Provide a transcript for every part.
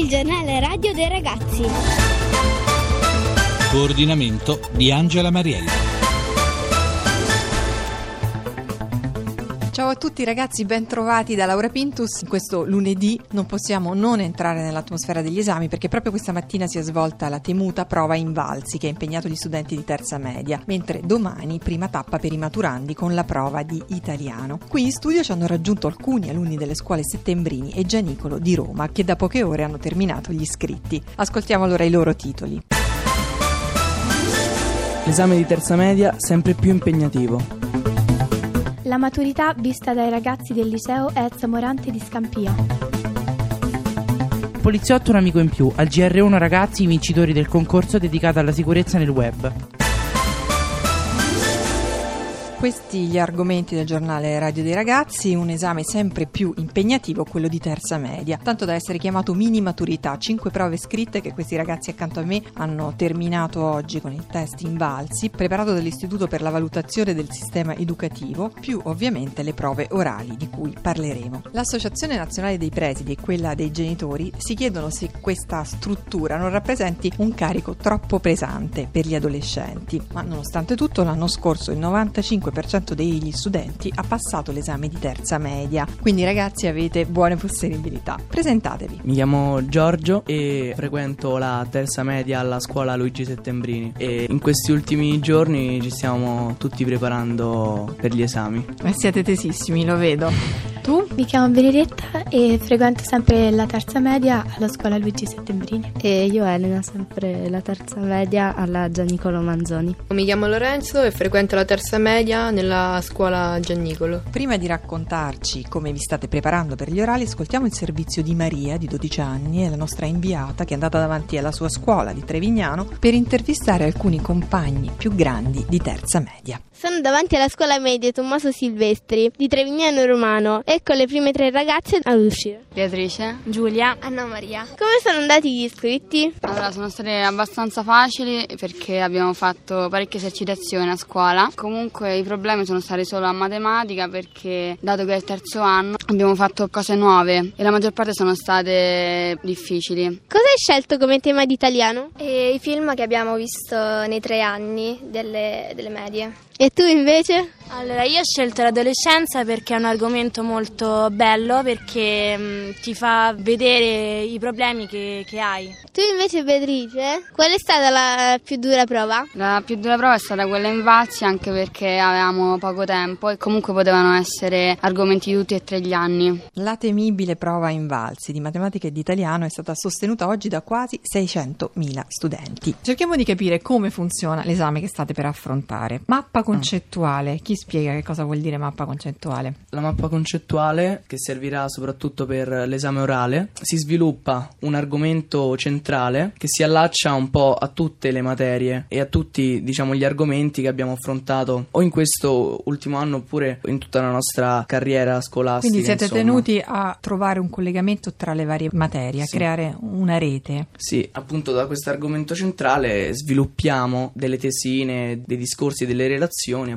il giornale radio dei ragazzi. Coordinamento di Angela Mariella. Ciao a tutti ragazzi, ben trovati da Laura Pintus. Questo lunedì non possiamo non entrare nell'atmosfera degli esami perché proprio questa mattina si è svolta la temuta prova Invalsi che ha impegnato gli studenti di terza media, mentre domani prima tappa per i maturandi con la prova di italiano. Qui in studio ci hanno raggiunto alcuni alunni delle scuole Settembrini e Gianicolo di Roma che da poche ore hanno terminato gli iscritti. Ascoltiamo allora i loro titoli. L'esame di terza media sempre più impegnativo. La maturità vista dai ragazzi del liceo Ezza Morante di Scampia. Poliziotto un amico in più, al GR1 ragazzi i vincitori del concorso dedicato alla sicurezza nel web. Questi gli argomenti del giornale Radio dei Ragazzi, un esame sempre più impegnativo, quello di terza media, tanto da essere chiamato mini maturità, cinque prove scritte che questi ragazzi accanto a me hanno terminato oggi con il test Invalsi, preparato dall'Istituto per la valutazione del sistema educativo, più ovviamente le prove orali di cui parleremo. L'Associazione Nazionale dei Presidi e quella dei genitori si chiedono se questa struttura non rappresenti un carico troppo pesante per gli adolescenti, ma nonostante tutto l'anno scorso il 95 5% degli studenti ha passato l'esame di terza media. Quindi ragazzi avete buone possibilità. Presentatevi. Mi chiamo Giorgio e frequento la terza media alla scuola Luigi Settembrini e in questi ultimi giorni ci stiamo tutti preparando per gli esami. Eh, siete tesissimi, lo vedo. Mi chiamo Benedetta e frequento sempre la terza media alla scuola Luigi Settembrini. E io Elena, sempre la terza media alla Gianicolo Manzoni. Mi chiamo Lorenzo e frequento la terza media nella scuola Giannicolo. Prima di raccontarci come vi state preparando per gli orali, ascoltiamo il servizio di Maria, di 12 anni, è la nostra inviata che è andata davanti alla sua scuola di Trevignano per intervistare alcuni compagni più grandi di terza media. Sono davanti alla scuola media Tommaso Silvestri di Trevignano Romano. Ecco le prime tre ragazze ad uscire. Beatrice, Giulia, Anna Maria. Come sono andati gli iscritti? allora sono state abbastanza facili perché abbiamo fatto parecchie esercitazioni a scuola. Comunque i problemi sono stati solo a matematica perché dato che è il terzo anno abbiamo fatto cose nuove e la maggior parte sono state difficili. Cosa hai scelto come tema di italiano? E i film che abbiamo visto nei tre anni delle, delle medie. E tu invece? Allora, io ho scelto l'adolescenza perché è un argomento molto bello, perché mh, ti fa vedere i problemi che, che, hai. Tu invece, Beatrice, qual è stata la più dura prova? La più dura prova è stata quella in Vazzi, anche perché avevamo poco tempo e comunque potevano essere argomenti di tutti e tre gli anni. La temibile prova in Valsi di matematica e di italiano è stata sostenuta oggi da quasi 600.000 studenti. Cerchiamo di capire come funziona l'esame che state per affrontare. Mappa concettuale. Chi spiega che cosa vuol dire mappa concettuale? La mappa concettuale, che servirà soprattutto per l'esame orale, si sviluppa un argomento centrale che si allaccia un po' a tutte le materie e a tutti, diciamo, gli argomenti che abbiamo affrontato o in questo ultimo anno oppure in tutta la nostra carriera scolastica. Quindi siete insomma. tenuti a trovare un collegamento tra le varie materie, Sì. a creare una rete. Sì, appunto da questo argomento centrale sviluppiamo delle tesine, dei discorsi, delle relazioni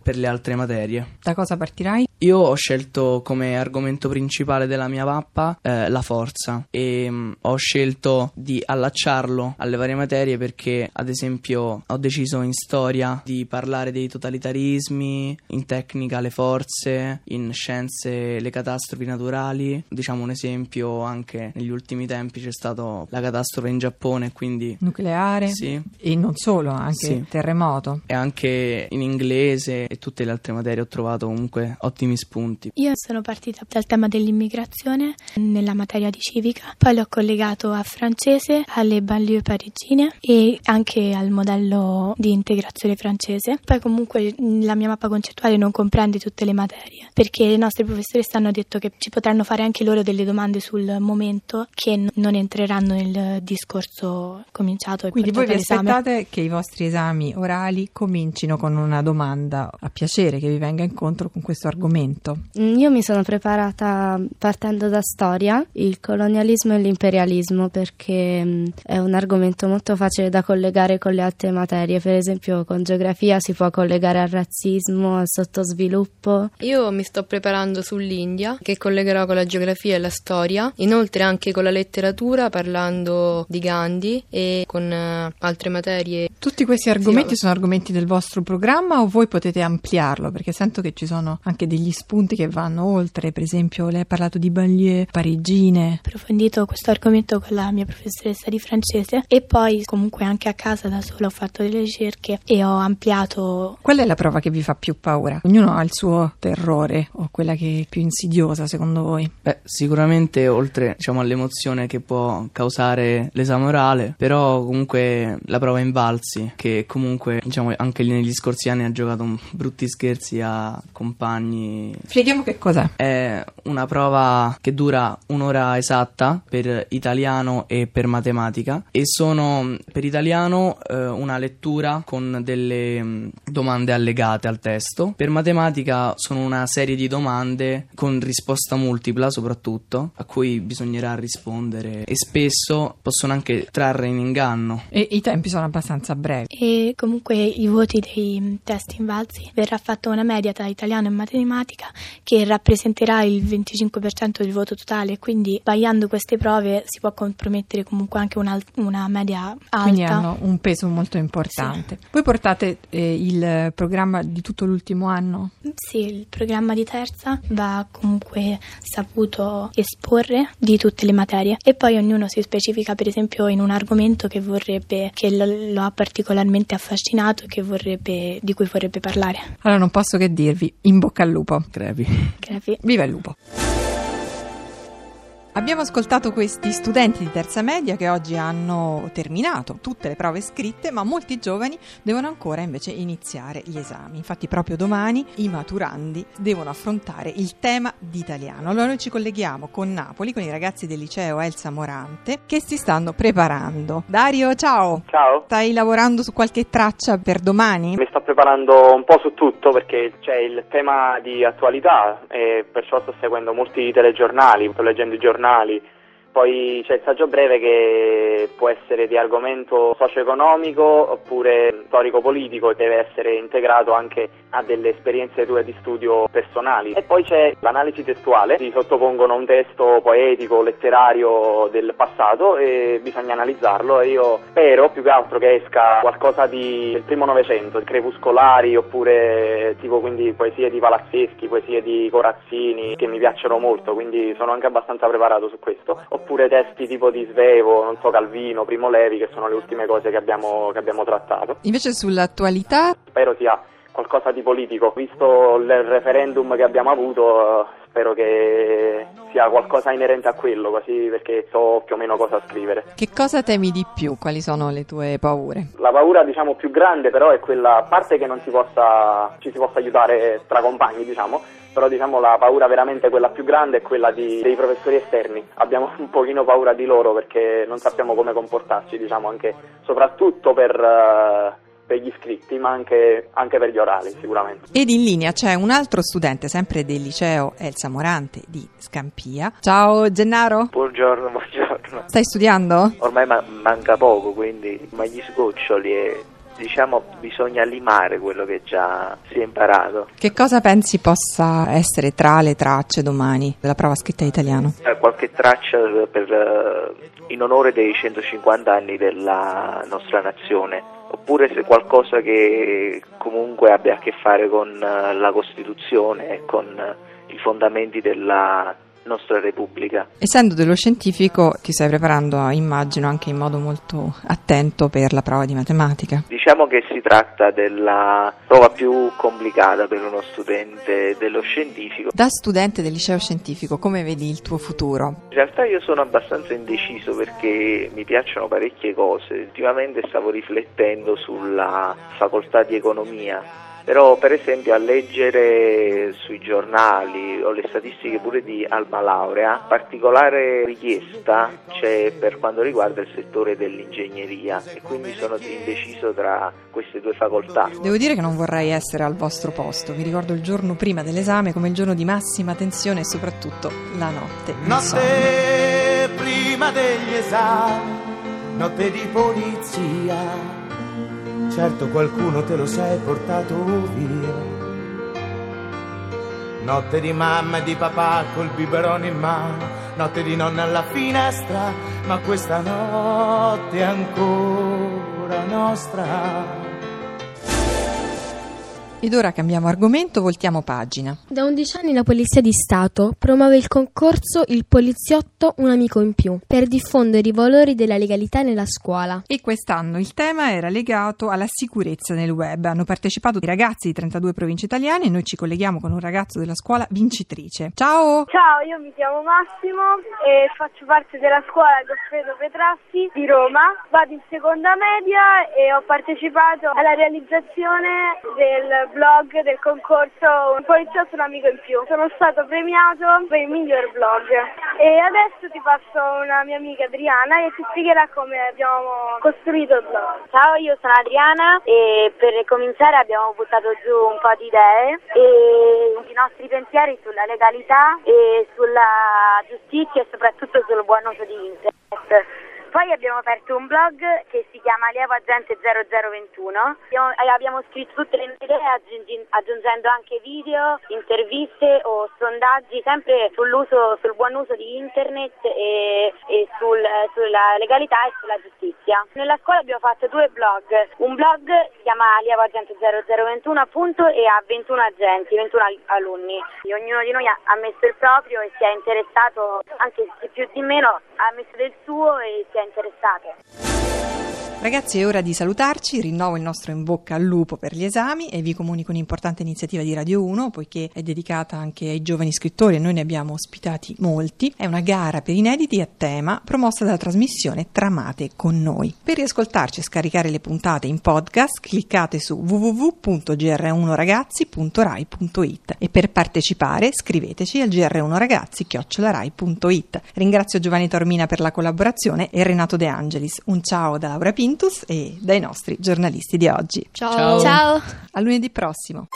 per le altre materie. Da cosa partirai? Io ho scelto come argomento principale della mia mappa eh, la forza e mh, ho scelto di allacciarlo alle varie materie perché ad esempio ho deciso in storia di parlare dei totalitarismi, in tecnica le forze, in scienze le catastrofi naturali. Diciamo un esempio anche negli ultimi tempi c'è stata la catastrofe in Giappone quindi Nucleare? sì. E non solo, anche Sì. terremoto. E anche in inglese e tutte le altre materie ho trovato comunque ottimi spunti. Io sono partita dal tema dell'immigrazione nella materia di civica, poi l'ho collegato a francese, alle banlieue parigine e anche al modello di integrazione francese. Poi comunque la mia mappa concettuale non comprende tutte le materie, perché i nostri professoresse hanno detto che ci potranno fare anche loro delle domande sul momento che non entreranno nel discorso cominciato e Quindi voi vi aspettate che i vostri esami orali comincino con una domanda domanda a piacere che vi venga incontro con questo argomento. Mm, io mi sono preparata partendo da storia, il colonialismo e l'imperialismo, perché mm, è un argomento molto facile da collegare con le altre materie. Per esempio, con geografia si può collegare al razzismo, al sottosviluppo. Io mi sto preparando sull'India, che collegherò con la geografia e la storia, inoltre anche con la letteratura, parlando di Gandhi e con uh, altre materie. Tutti questi argomenti sì, sono argomenti del vostro programma o voi potete ampliarlo? Perché sento che ci sono anche degli spunti che vanno oltre, per esempio lei ha parlato di banlieue parigine. Ho approfondito questo argomento con la mia professoressa di francese e poi comunque anche a casa da sola ho fatto delle ricerche e ho ampliato. Qual è la prova che vi fa più paura? Ognuno ha il suo terrore o quella che è più insidiosa secondo voi? Beh, sicuramente oltre diciamo, all'emozione che può causare l'esame orale, però comunque la prova invalsi che comunque diciamo anche negli scorsi anni ha giocato brutti scherzi a compagni. Spieghiamo che cos'è. È una prova che dura un'ora esatta per italiano e per matematica e sono per italiano eh, una lettura con delle mh, domande allegate al testo, per matematica sono una serie di domande con risposta multipla soprattutto a cui bisognerà rispondere e spesso possono anche trarre in inganno. E i tempi sono abbastanza brevi. E comunque i voti dei testi invalsi verrà fatta una media tra italiano e matematica che rappresenterà il 25% del voto totale, quindi sbagliando queste prove si può compromettere comunque anche una, una media alta. Quindi hanno un peso molto importante. Sì. Voi portate eh, il programma di tutto l'ultimo anno? Sì, il programma di terza va comunque saputo esporre di tutte le materie e poi ognuno si specifica per esempio in un argomento che vorrebbe, che lo, lo ha particolarmente affascinato e vorrebbe, di cui vorrebbe parlare. Allora non posso che dirvi in bocca al lupo. Crepi. Crepi. Viva il lupo. Abbiamo ascoltato questi studenti di terza media che oggi hanno terminato tutte le prove scritte, ma molti giovani devono ancora invece iniziare gli esami. Infatti proprio domani i maturandi devono affrontare il tema di italiano. Allora noi ci colleghiamo con Napoli, con i ragazzi del liceo Elsa Morante che si stanno preparando. Dario, ciao! Ciao! Stai lavorando su qualche traccia per domani? Mi sto preparando un po' su tutto perché c'è il tema di attualità e perciò sto seguendo molti telegiornali, sto leggendo i giornali giornali, poi c'è il saggio breve che può essere di argomento socio-economico oppure storico-politico e deve essere integrato anche a delle esperienze tue di studio personali. E poi c'è l'analisi testuale, si sottopongono un testo poetico, letterario del passato e bisogna analizzarlo e io spero più che altro che esca qualcosa di, del primo Novecento, crepuscolari oppure tipo quindi poesie di Palazzeschi, poesie di Corazzini che mi piacciono molto, quindi sono anche abbastanza preparato su questo oppure testi tipo di Svevo, non so, Calvino, Primo Levi, che sono le ultime cose che abbiamo, che abbiamo trattato. Invece sull'attualità? Spero sia qualcosa di politico. Visto il referendum che abbiamo avuto, spero che sia qualcosa inerente a quello, così perché so più o meno cosa scrivere. Che cosa temi di più? Quali sono le tue paure? La paura, diciamo, più grande però è quella, a parte che non si possa, ci si possa aiutare tra compagni, diciamo, però diciamo la paura veramente quella più grande è quella di, dei professori esterni. Abbiamo un pochino paura di loro perché non sappiamo come comportarci, diciamo, anche soprattutto per... Uh, per gli iscritti, ma anche, anche, per gli orali sicuramente. Ed in linea c'è un altro studente, sempre del liceo Elsa Morante di Scampia. Ciao Gennaro. Buongiorno, buongiorno. Stai studiando? Ormai ma- manca poco, quindi ma gli sgoccioli e diciamo bisogna limare quello che già si è imparato. Che cosa pensi possa essere tra le tracce domani della prova scritta in italiano? Eh, qualche traccia per, in onore dei 150 anni della nostra nazione oppure se qualcosa che comunque abbia a che fare con eh, la Costituzione e con eh, i fondamenti della nostra Repubblica. Essendo dello scientifico ti stai preparando, immagino, anche in modo molto attento per la prova di matematica. Diciamo che si tratta della prova più complicata per uno studente dello scientifico. Da studente del liceo scientifico, come vedi il tuo futuro? In realtà io sono abbastanza indeciso perché mi piacciono parecchie cose. Ultimamente stavo riflettendo sulla facoltà di economia però per esempio a leggere sui giornali o le statistiche pure di Alba Laurea, particolare richiesta c'è per quanto riguarda il settore dell'ingegneria e quindi sono indeciso tra queste due facoltà. Devo dire che non vorrei essere al vostro posto, vi ricordo il giorno prima dell'esame come il giorno di massima tensione e soprattutto la notte. Notte prima degli esami, notte di polizia certo qualcuno te lo sei portato via. Notte di mamma e di papà col biberone in mano, notte di nonna alla finestra, ma questa notte è ancora nostra. Ed ora cambiamo argomento, voltiamo pagina. Da 11 anni la Polizia di Stato promuove il concorso Il poliziotto un amico in più per diffondere i valori della legalità nella scuola. E quest'anno il tema era legato alla sicurezza nel web. Hanno partecipato i ragazzi di 32 province italiane e noi ci colleghiamo con un ragazzo della scuola vincitrice. Ciao! Ciao, io mi chiamo Massimo e faccio parte della scuola Goffredo Petrassi di Roma. Vado in seconda media e ho partecipato alla realizzazione del blog del concorso Un poliziotto un amico in più. Sono stato premiato per il miglior blog. E adesso ti passo una mia amica Adriana che ti spiegherà come abbiamo costruito il blog. Ciao, io sono Adriana e per cominciare abbiamo buttato giù un po' di idee e i nostri pensieri sulla legalità e sulla giustizia e soprattutto sul buon uso di internet. Poi abbiamo aperto un blog che si chiama Lievo Agente 0021. Abbiamo, eh, abbiamo scritto tutte le idee aggiungendo anche video, interviste o sondaggi sempre sull'uso, sul buon uso di internet e, e sul, sulla legalità e sulla giustizia. Nella scuola abbiamo fatto due blog. Un blog si chiama Lievo Agente 0021 appunto e ha 21 agenti, 21 alunni. E ognuno di noi ha, messo il proprio e si è interessato, anche se più di meno, ha messo del suo e si è interessato. Ragazzi, è ora di salutarci. Rinnovo il nostro in bocca al lupo per gli esami e vi comunico un'importante iniziativa di Radio 1, poiché è dedicata anche ai giovani scrittori e noi ne abbiamo ospitati molti. È una gara per inediti a tema promossa dalla trasmissione Tramate con noi. Per riascoltarci e scaricare le puntate in podcast, cliccate su www.gr1ragazzi.rai.it e per partecipare scriveteci al gr1ragazzi.it. Ringrazio Giovanni Tormina per la collaborazione e Renato De Angelis. Un ciao da Laura Pinto Quintus e dai nostri giornalisti di oggi. Ciao. Ciao. A lunedì prossimo.